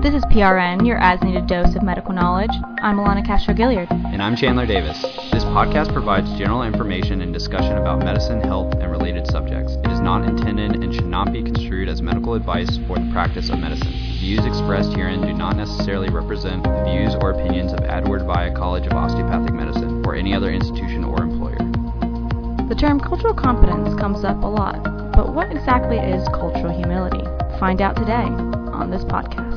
This is PRN, your as needed dose of medical knowledge. I'm Alana Castro Gilliard. And I'm Chandler Davis. This podcast provides general information and discussion about medicine, health, and related subjects. It is not intended and should not be construed as medical advice or the practice of medicine. The views expressed herein do not necessarily represent the views or opinions of Edward Via College of Osteopathic Medicine or any other institution or employer. The term cultural competence comes up a lot, but what exactly is cultural humility? Find out today on this podcast.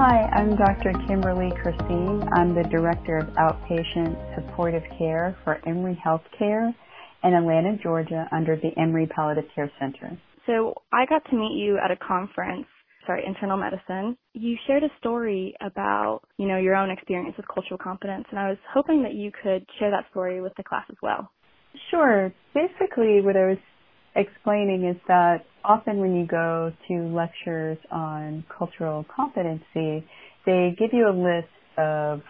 Hi, I'm Dr. Kimberly Curseen. I'm the Director of Outpatient Supportive Care for Emory Healthcare in Atlanta, Georgia, under the Emory Palliative Care Center. So I got to meet you at a conference, sorry, internal medicine. You shared a story about, you know, your own experience with cultural competence, and I was hoping that you could share that story with the class as well. Sure. Basically, what I was explaining is that often when you go to lectures on cultural competency, they give you a list of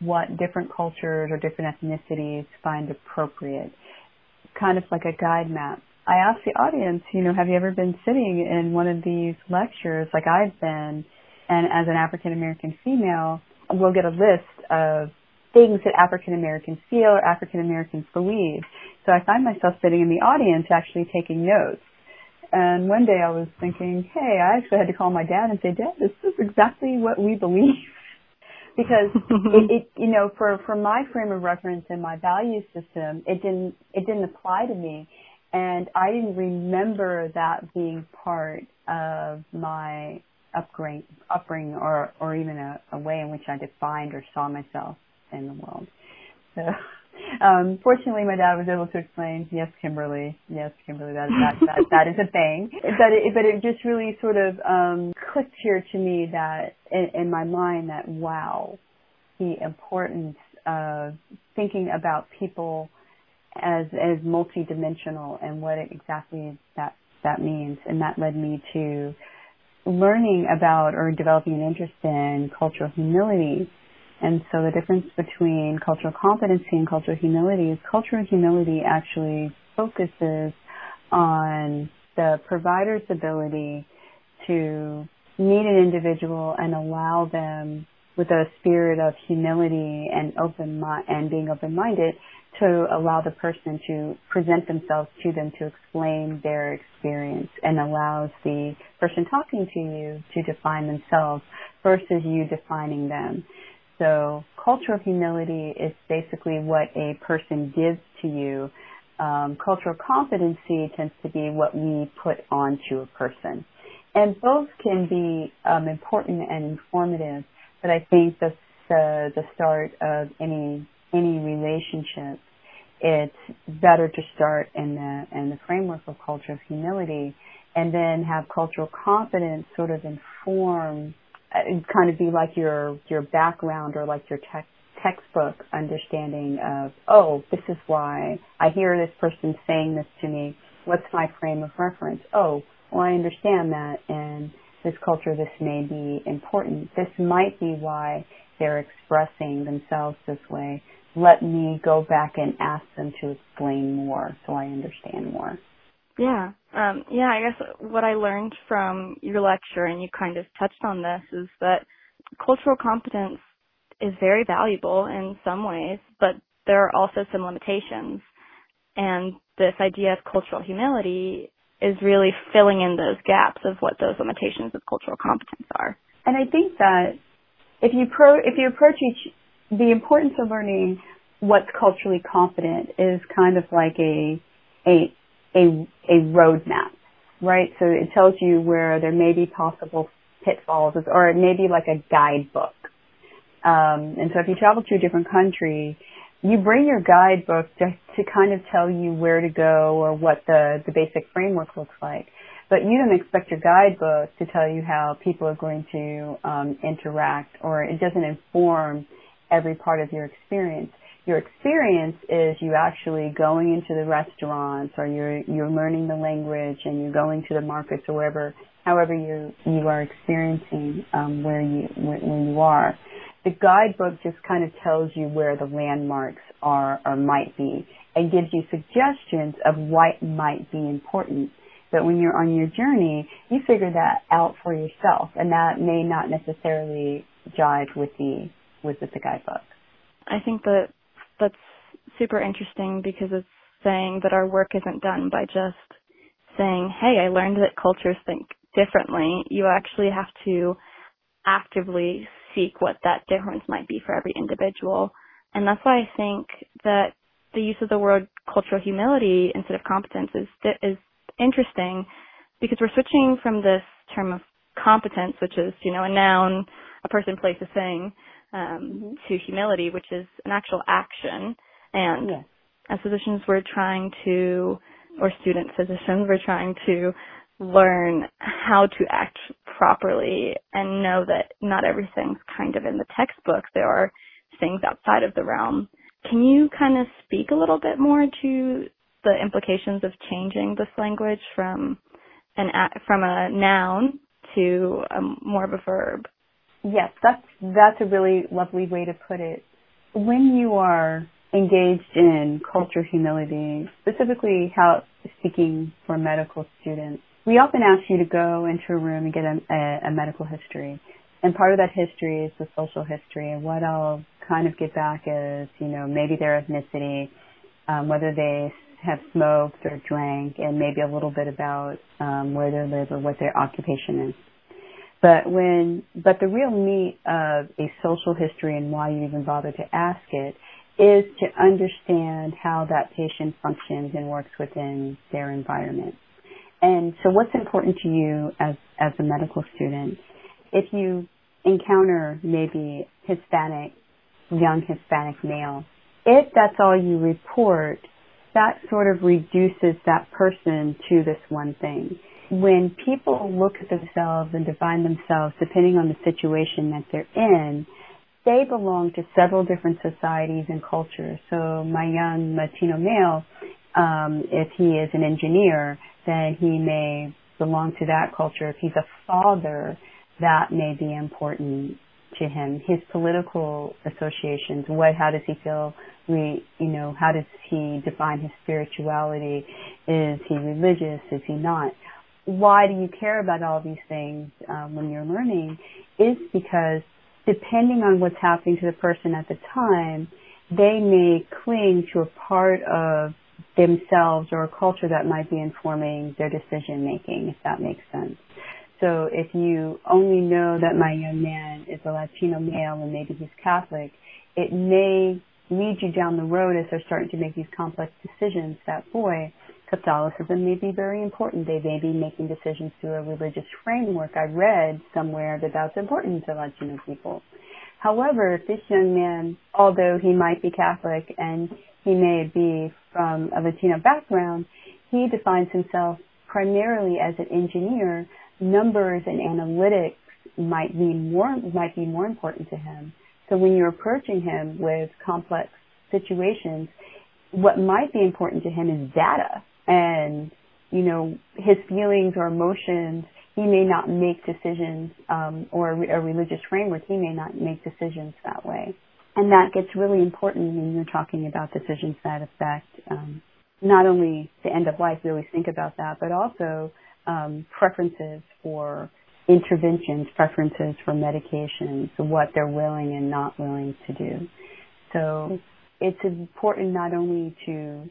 what different cultures or different ethnicities find appropriate, kind of like a guide map. I asked the audience, you know, have you ever been sitting in one of these lectures like I've been, and as an African American female, we'll get a list of things that African Americans feel or African Americans believe. So I find myself sitting in the audience actually taking notes. And one day I was thinking, hey, I actually had to call my dad and say, Dad, this is exactly what we believe. because it, it, you know, for, for my frame of reference and my value system, it didn't, it didn't apply to me. And I didn't remember that being part of my upbringing, upbringing or, or even a, a way in which I defined or saw myself in the world. So, um, fortunately, my dad was able to explain, yes, Kimberly, yes, Kimberly, that that that, that is a thing. But it, but it just really sort of um, clicked here to me that in, in my mind that wow, the importance of thinking about people as as multidimensional and what exactly that that means, and that led me to learning about or developing an interest in cultural humility and so the difference between cultural competency and cultural humility is cultural humility actually focuses on the provider's ability to meet an individual and allow them with a spirit of humility and open and being open-minded to allow the person to present themselves to them to explain their experience and allows the person talking to you to define themselves versus you defining them. So cultural humility is basically what a person gives to you. Um, cultural competency tends to be what we put onto a person. And both can be um, important and informative, but I think the, the, start of any any relationship, it's better to start in the in the framework of culture of humility, and then have cultural competence sort of inform Uh, kind of be like your your background or like your tech, textbook understanding of oh this is why I hear this person saying this to me. What's my frame of reference? Oh well I understand that in this culture this may be important. This might be why they're expressing themselves this way. Let me go back and ask them to explain more so I understand more yeah. Um, yeah, I guess what I learned from your lecture, and you kind of touched on this, is that cultural competence is very valuable in some ways, but there are also some limitations. And this idea of cultural humility is really filling in those gaps of what those limitations of cultural competence are. And I think that if you pro, if you approach each, the importance of learning what's culturally competent is kind of like a, a a, a roadmap, right? So it tells you where there may be possible pitfalls or it may be like a guidebook. Um, and so if you travel to a different country, you bring your guidebook to, to kind of tell you where to go or what the, the basic framework looks like. But you don't expect your guidebook to tell you how people are going to um, interact or it doesn't inform every part of your experience your experience is you actually going into the restaurants or you're you're learning the language and you're going to the markets or wherever however you you are experiencing um, where you where, you are. The guidebook just kind of tells you where the landmarks are or might be and gives you suggestions of what might be important. But when you're on your journey, you figure that out for yourself, and that may not necessarily jive with the with the guidebook. I think that that's super interesting because it's saying that our work isn't done by just saying, "Hey, I learned that cultures think differently." You actually have to actively seek what that difference might be for every individual. And that's why I think that the use of the word cultural humility instead of competence is is interesting because we're switching from this term of competence, which is you know a noun, a person, place, a thing, um, mm-hmm. to humility, which is an actual action. And yes. as physicians, we're trying to, or student physicians, we're trying to learn how to act properly and know that not everything's kind of in the textbook. There are things outside of the realm. Can you kind of speak a little bit more to the implications of changing this language from an from a noun to a, more of a verb? Yes, that's that's a really lovely way to put it. When you are engaged in culture humility, specifically how speaking for medical students, we often ask you to go into a room and get a, a, a medical history. And part of that history is the social history. And what I'll kind of get back is, you know, maybe their ethnicity, um, whether they have smoked or drank, and maybe a little bit about um, where they live or what their occupation is. But when, but the real meat of a social history and why you even bother to ask it is to understand how that patient functions and works within their environment. And so what's important to you as, as a medical student, if you encounter maybe Hispanic, young Hispanic male, if that's all you report, that sort of reduces that person to this one thing when people look at themselves and define themselves depending on the situation that they're in, they belong to several different societies and cultures. So my young Latino male, um, if he is an engineer, then he may belong to that culture. If he's a father, that may be important to him. His political associations, what, how does he feel? We, you know, how does he define his spirituality? Is he religious? Is he not? why do you care about all these things um, when you're learning is because depending on what's happening to the person at the time, they may cling to a part of themselves or a culture that might be informing their decision making, if that makes sense. So if you only know that my young man is a Latino male and maybe he's Catholic, it may lead you down the road as they're starting to make these complex decisions that boy, Catholicism may be very important. They may be making decisions through a religious framework. I read somewhere that that's important to Latino people. However, this young man, although he might be Catholic and he may be from a Latino background, he defines himself primarily as an engineer. Numbers and analytics might be more might be more important to him. So when you're approaching him with complex situations, what might be important to him is data. And you know his feelings or emotions he may not make decisions um, or a, a religious framework he may not make decisions that way. And that gets really important when you're talking about decisions that affect um, not only the end of life we always think about that but also um, preferences for interventions preferences for medications what they're willing and not willing to do so it's important not only to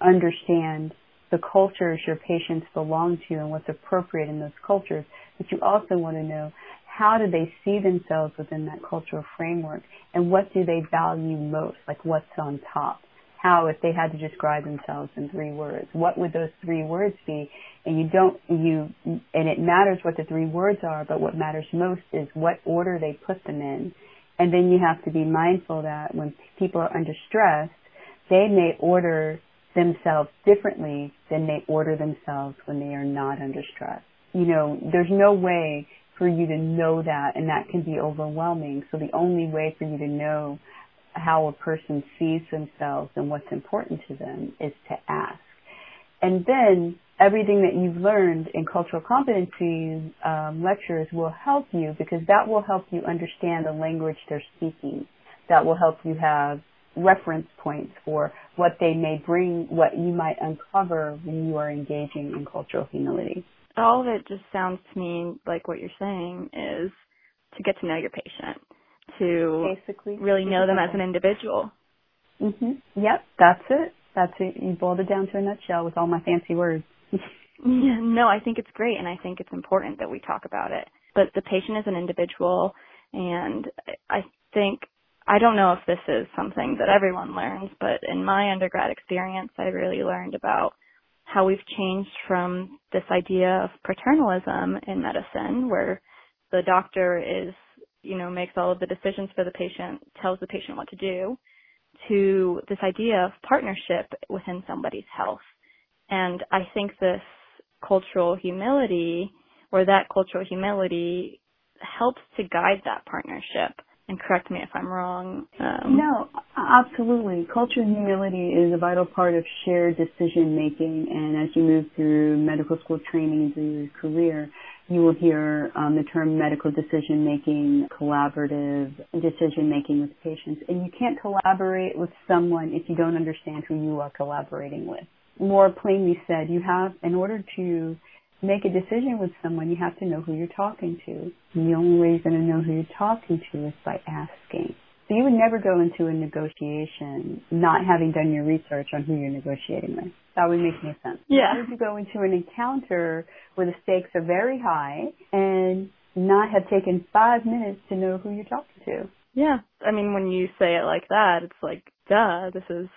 understand the cultures your patients belong to and what's appropriate in those cultures, but you also want to know how do they see themselves within that cultural framework and what do they value most, like what's on top. How, if they had to describe themselves in three words, what would those three words be? And you don't, you, and it matters what the three words are, but what matters most is what order they put them in. And then you have to be mindful that when people are under stress, they may order themselves differently than they order themselves when they are not under stress. You know, there's no way for you to know that and that can be overwhelming. So the only way for you to know how a person sees themselves and what's important to them is to ask. And then everything that you've learned in cultural competency um, lectures will help you because that will help you understand the language they're speaking. That will help you have reference points for what they may bring, what you might uncover when you are engaging in cultural humility. All of it just sounds to me like what you're saying is to get to know your patient, to basically really know them as an individual. Mhm. Yep, that's it. That's it. You boiled it down to a nutshell with all my fancy words. yeah, no, I think it's great and I think it's important that we talk about it. But the patient is an individual and I think I don't know if this is something that everyone learns, but in my undergrad experience, I really learned about how we've changed from this idea of paternalism in medicine where the doctor is, you know, makes all of the decisions for the patient, tells the patient what to do, to this idea of partnership within somebody's health. And I think this cultural humility or that cultural humility helps to guide that partnership. And correct me if I'm wrong. Um, no, absolutely. Cultural humility is a vital part of shared decision making. And as you move through medical school training into your career, you will hear um, the term medical decision making, collaborative decision making with patients. And you can't collaborate with someone if you don't understand who you are collaborating with. More plainly said, you have, in order to make a decision with someone, you have to know who you're talking to. And the only way you're going to know who you're talking to is by asking. So you would never go into a negotiation not having done your research on who you're negotiating with. That would make no sense. Yeah. Why would you go into an encounter where the stakes are very high and not have taken five minutes to know who you're talking to? Yeah. I mean, when you say it like that, it's like, duh, this is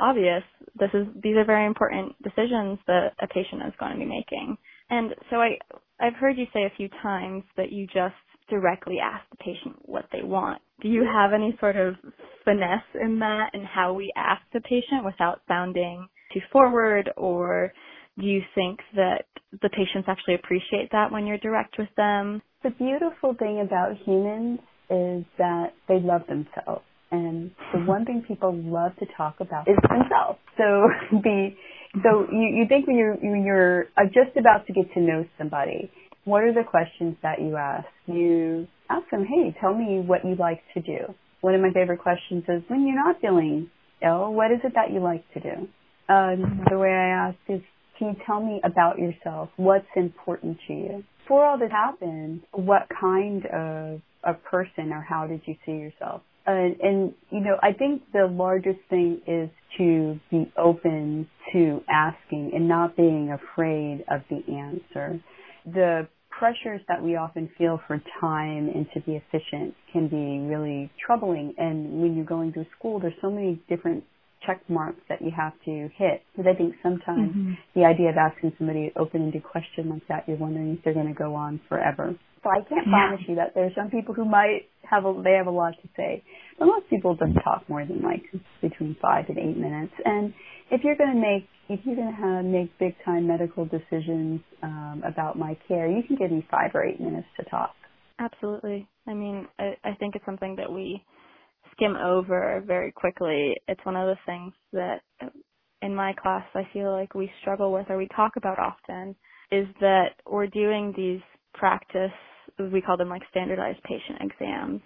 obvious. This is, these are very important decisions that a patient is going to be making. And so I, I've heard you say a few times that you just directly ask the patient what they want. Do you have any sort of finesse in that and how we ask the patient without sounding too forward or do you think that the patients actually appreciate that when you're direct with them? The beautiful thing about humans is that they love themselves. And the one thing people love to talk about is themselves. So the so you, you think when you're when you're uh, just about to get to know somebody, what are the questions that you ask? You ask them, hey, tell me what you like to do. One of my favorite questions is, when you're not feeling ill, what is it that you like to do? Uh, the way I ask is, can you tell me about yourself? What's important to you? Before all this happened, what kind of a person or how did you see yourself? Uh, and you know, I think the largest thing is to be open to asking and not being afraid of the answer. The pressures that we often feel for time and to be efficient can be really troubling. And when you're going through school, there's so many different check marks that you have to hit. Because I think sometimes mm-hmm. the idea of asking somebody an open-ended question like that, you're wondering if they're going to go on forever. So I can't yeah. promise you that There are some people who might have a, they have a lot to say, but most people don't talk more than like between five and eight minutes. And if you're going to make if you're going to have, make big time medical decisions um, about my care, you can give me five or eight minutes to talk. Absolutely. I mean, I, I think it's something that we skim over very quickly. It's one of the things that in my class I feel like we struggle with or we talk about often is that we're doing these practice, we call them like standardized patient exams,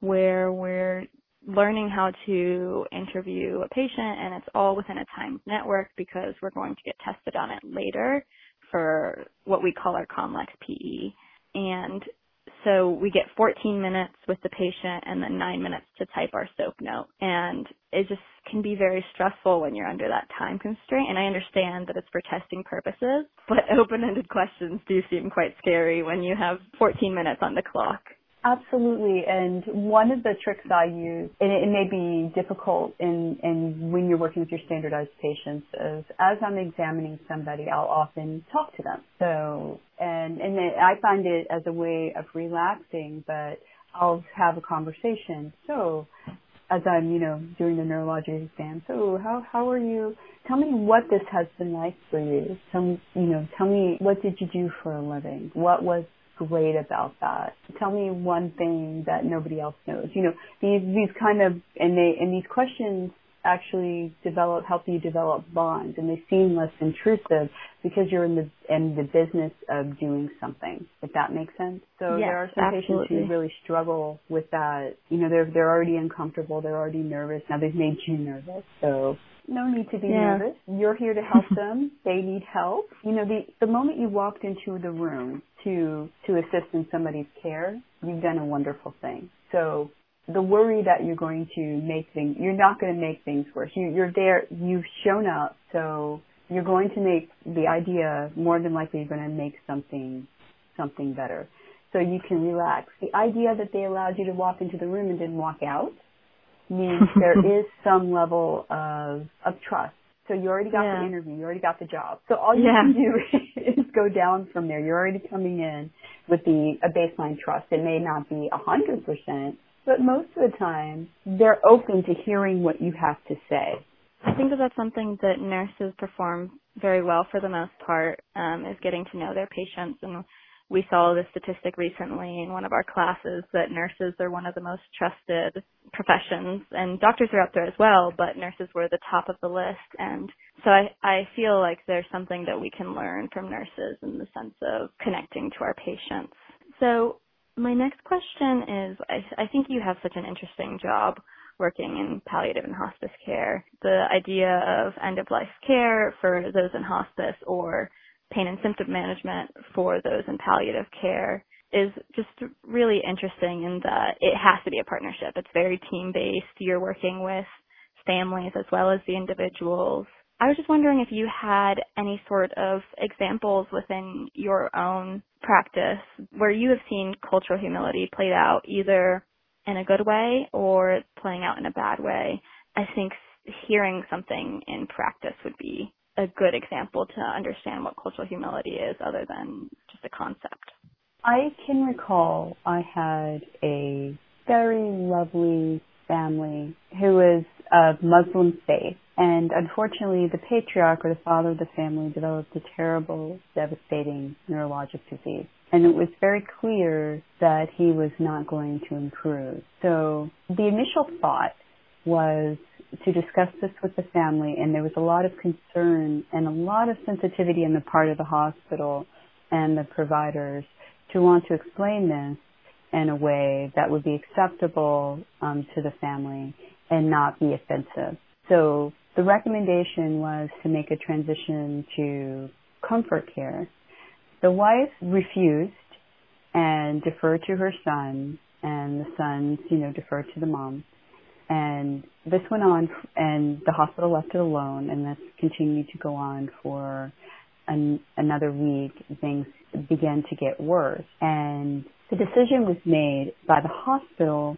where we're learning how to interview a patient and it's all within a timed network because we're going to get tested on it later for what we call our COMLEX PE. And so we get 14 minutes with the patient and then nine minutes to type our SOAP note. And it just can be very stressful when you're under that time constraint. And I understand that it's for testing purposes, but open-ended questions do seem quite scary when you have 14 minutes on the clock. Absolutely. And one of the tricks I use, and it, may be difficult in, in when you're working with your standardized patients, is as I'm examining somebody, I'll often talk to them. So, and, and I find it as a way of relaxing, but I'll have a conversation. So, as I'm, you know, doing the neurologic exam. So, how how are you? Tell me what this has been like for you. Tell me, you know, tell me what did you do for a living? What was great about that? Tell me one thing that nobody else knows. You know, these these kind of and they and these questions actually develop help you develop bonds and they seem less intrusive because you're in the in the business of doing something if that makes sense so yes, there are some absolutely. patients who really struggle with that you know they're they're already uncomfortable they're already nervous now they've made you nervous so no need to be yeah. nervous you're here to help them they need help you know the the moment you walked into the room to to assist in somebody's care you've done a wonderful thing so the worry that you're going to make things, you're not going to make things worse. You, you're there, you've shown up, so you're going to make the idea more than likely you're going to make something, something better. So you can relax. The idea that they allowed you to walk into the room and didn't walk out means there is some level of, of trust. So you already got yeah. the interview, you already got the job. So all you yeah. can do is go down from there. You're already coming in with the a baseline trust. It may not be a hundred percent, but most of the time they're open to hearing what you have to say. I think that that's something that nurses perform very well for the most part, um, is getting to know their patients. And we saw this statistic recently in one of our classes that nurses are one of the most trusted professions and doctors are up there as well, but nurses were the top of the list. And so I, I feel like there's something that we can learn from nurses in the sense of connecting to our patients. So my next question is I, I think you have such an interesting job working in palliative and hospice care. The idea of end of life care for those in hospice or pain and symptom management for those in palliative care is just really interesting in that it has to be a partnership. It's very team based. You're working with families as well as the individuals. I was just wondering if you had any sort of examples within your own practice where you have seen cultural humility played out either in a good way or playing out in a bad way. I think hearing something in practice would be a good example to understand what cultural humility is other than just a concept. I can recall I had a very lovely family who was of Muslim faith. And unfortunately, the patriarch or the father of the family developed a terrible, devastating neurologic disease. And it was very clear that he was not going to improve. So the initial thought was to discuss this with the family, and there was a lot of concern and a lot of sensitivity on the part of the hospital and the providers to want to explain this in a way that would be acceptable um, to the family and not be offensive. So the recommendation was to make a transition to comfort care. The wife refused and deferred to her son, and the sons, you know, deferred to the mom. And this went on, and the hospital left it alone, and this continued to go on for an, another week. Things began to get worse, and the decision was made by the hospital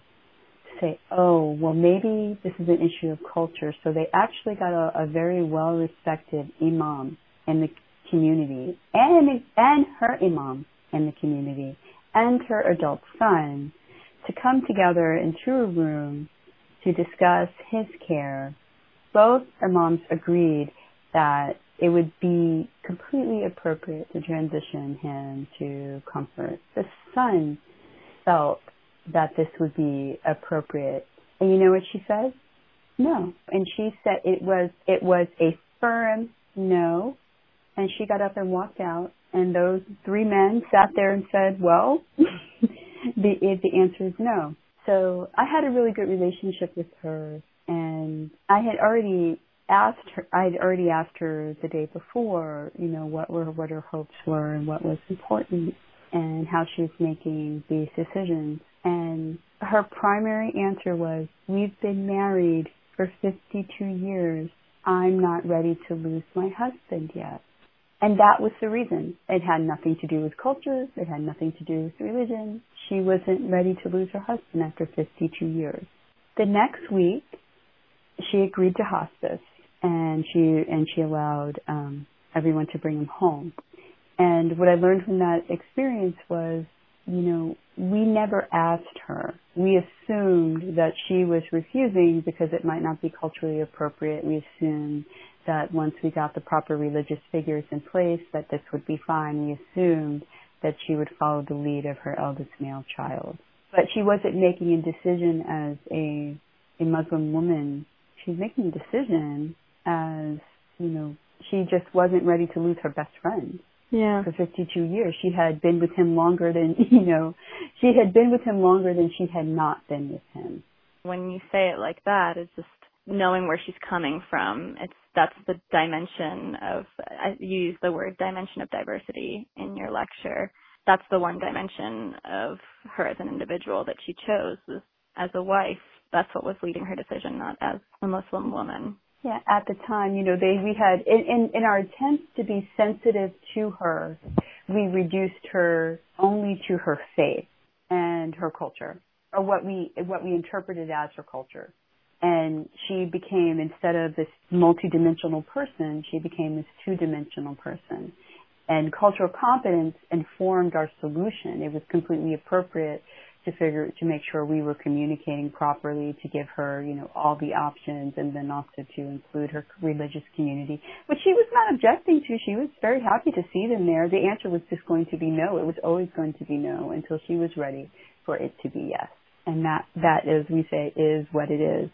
say, oh, well, maybe this is an issue of culture. So they actually got a, a very well-respected imam in the community, and and her imam in the community, and her adult son to come together into a room to discuss his care. Both imams agreed that it would be completely appropriate to transition him to comfort. The son felt that this would be appropriate. And you know what she said? No. And she said it was it was a firm no. And she got up and walked out and those three men sat there and said, "Well, the the answer is no." So I had a really good relationship with her and I had already asked her I had already asked her the day before, you know, what were what her hopes were and what was important and how she was making these decisions. And her primary answer was, We've been married for 52 years. I'm not ready to lose my husband yet. And that was the reason. It had nothing to do with culture. It had nothing to do with religion. She wasn't ready to lose her husband after 52 years. The next week, she agreed to hospice and she, and she allowed, um, everyone to bring him home. And what I learned from that experience was, you know, we never asked her. We assumed that she was refusing because it might not be culturally appropriate. We assumed that once we got the proper religious figures in place that this would be fine. We assumed that she would follow the lead of her eldest male child. But she wasn't making a decision as a, a Muslim woman. she's making a decision as, you know, she just wasn't ready to lose her best friend. Yeah. For 52 years, she had been with him longer than, you know, she had been with him longer than she had not been with him. When you say it like that, it's just knowing where she's coming from. It's that's the dimension of you use the word dimension of diversity in your lecture. That's the one dimension of her as an individual that she chose as a wife. That's what was leading her decision, not as a Muslim woman. Yeah, at the time, you know, they we had in, in in our attempts to be sensitive to her, we reduced her only to her faith and her culture, or what we what we interpreted as her culture. And she became instead of this multidimensional person, she became this two-dimensional person. And cultural competence informed our solution. It was completely appropriate to figure to make sure we were communicating properly to give her you know all the options and then also to include her religious community which she was not objecting to. She was very happy to see them there. The answer was just going to be no. It was always going to be no until she was ready for it to be yes. And that that as we say is what it is.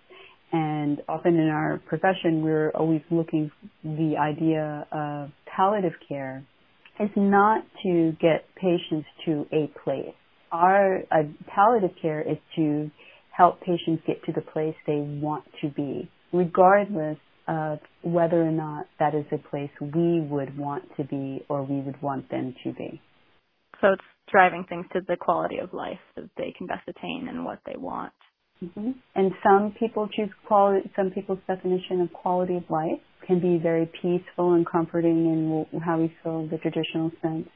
And often in our profession we're always looking the idea of palliative care is not to get patients to a place our uh, palliative care is to help patients get to the place they want to be, regardless of whether or not that is a place we would want to be or we would want them to be. So it's driving things to the quality of life that they can best attain and what they want. Mm-hmm. And some people choose quality, some people's definition of quality of life can be very peaceful and comforting in how we feel the traditional sense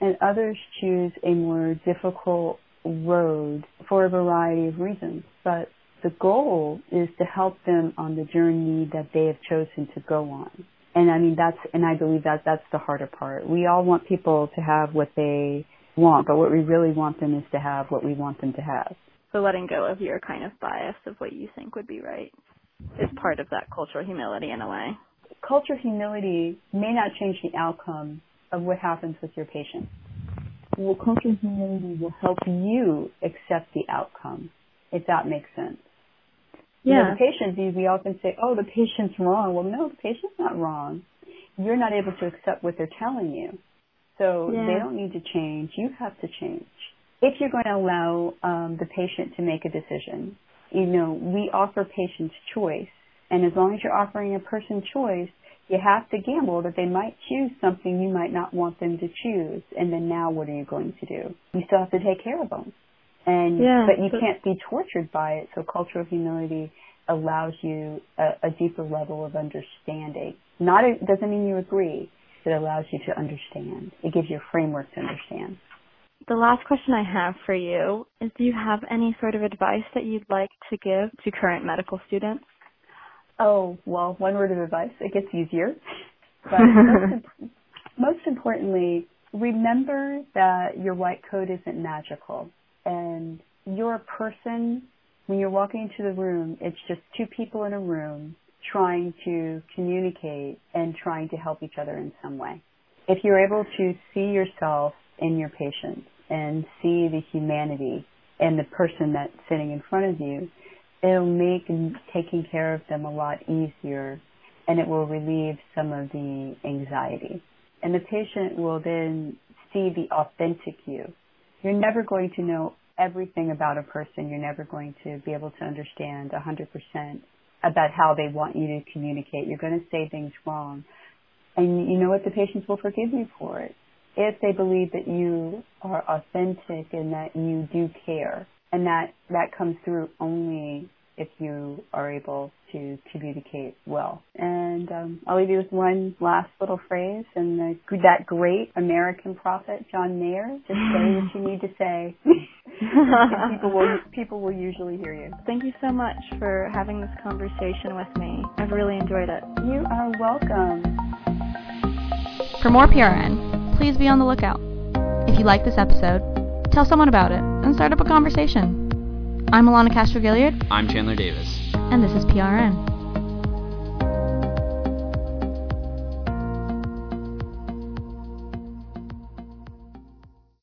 and others choose a more difficult road for a variety of reasons. But the goal is to help them on the journey that they have chosen to go on. And I mean, that's, and I believe that that's the harder part. We all want people to have what they want, but what we really want them is to have what we want them to have. So letting go of your kind of bias of what you think would be right is part of that cultural humility in a way. Cultural humility may not change the outcome, of what happens with your patient. Well, cultural humility will help you accept the outcome, if that makes sense. Yeah. You know, the patient, we often say, oh, the patient's wrong. Well, no, the patient's not wrong. You're not able to accept what they're telling you. So yeah. they don't need to change. You have to change. If you're going to allow um, the patient to make a decision, you know, we offer patients choice. And as long as you're offering a person choice, you have to gamble that they might choose something you might not want them to choose. And then now what are you going to do? You still have to take care of them. And, yeah, but you but, can't be tortured by it. So cultural humility allows you a, a deeper level of understanding. Not, it doesn't mean you agree. It allows you to understand. It gives you a framework to understand. The last question I have for you is do you have any sort of advice that you'd like to give to current medical students? Oh, well, one word of advice. It gets easier. But most, most importantly, remember that your white coat isn't magical. And you're a person, when you're walking into the room, it's just two people in a room trying to communicate and trying to help each other in some way. If you're able to see yourself in your patient and see the humanity and the person that's sitting in front of you, it'll make taking care of them a lot easier and it will relieve some of the anxiety. And the patient will then see the authentic you. You're never going to know everything about a person. You're never going to be able to understand 100% about how they want you to communicate. You're going to say things wrong. And you know what? The patients will forgive you for it. If they believe that you are authentic and that you do care and that that comes through only if you are able to communicate well. And um, I'll leave you with one last little phrase, and the, that great American prophet John Mayer: "Just say what you need to say." people will people will usually hear you. Thank you so much for having this conversation with me. I've really enjoyed it. You are welcome. For more PRN, please be on the lookout. If you like this episode, tell someone about it and start up a conversation. I'm Alana Castro Gilliard. I'm Chandler Davis. And this is PRN.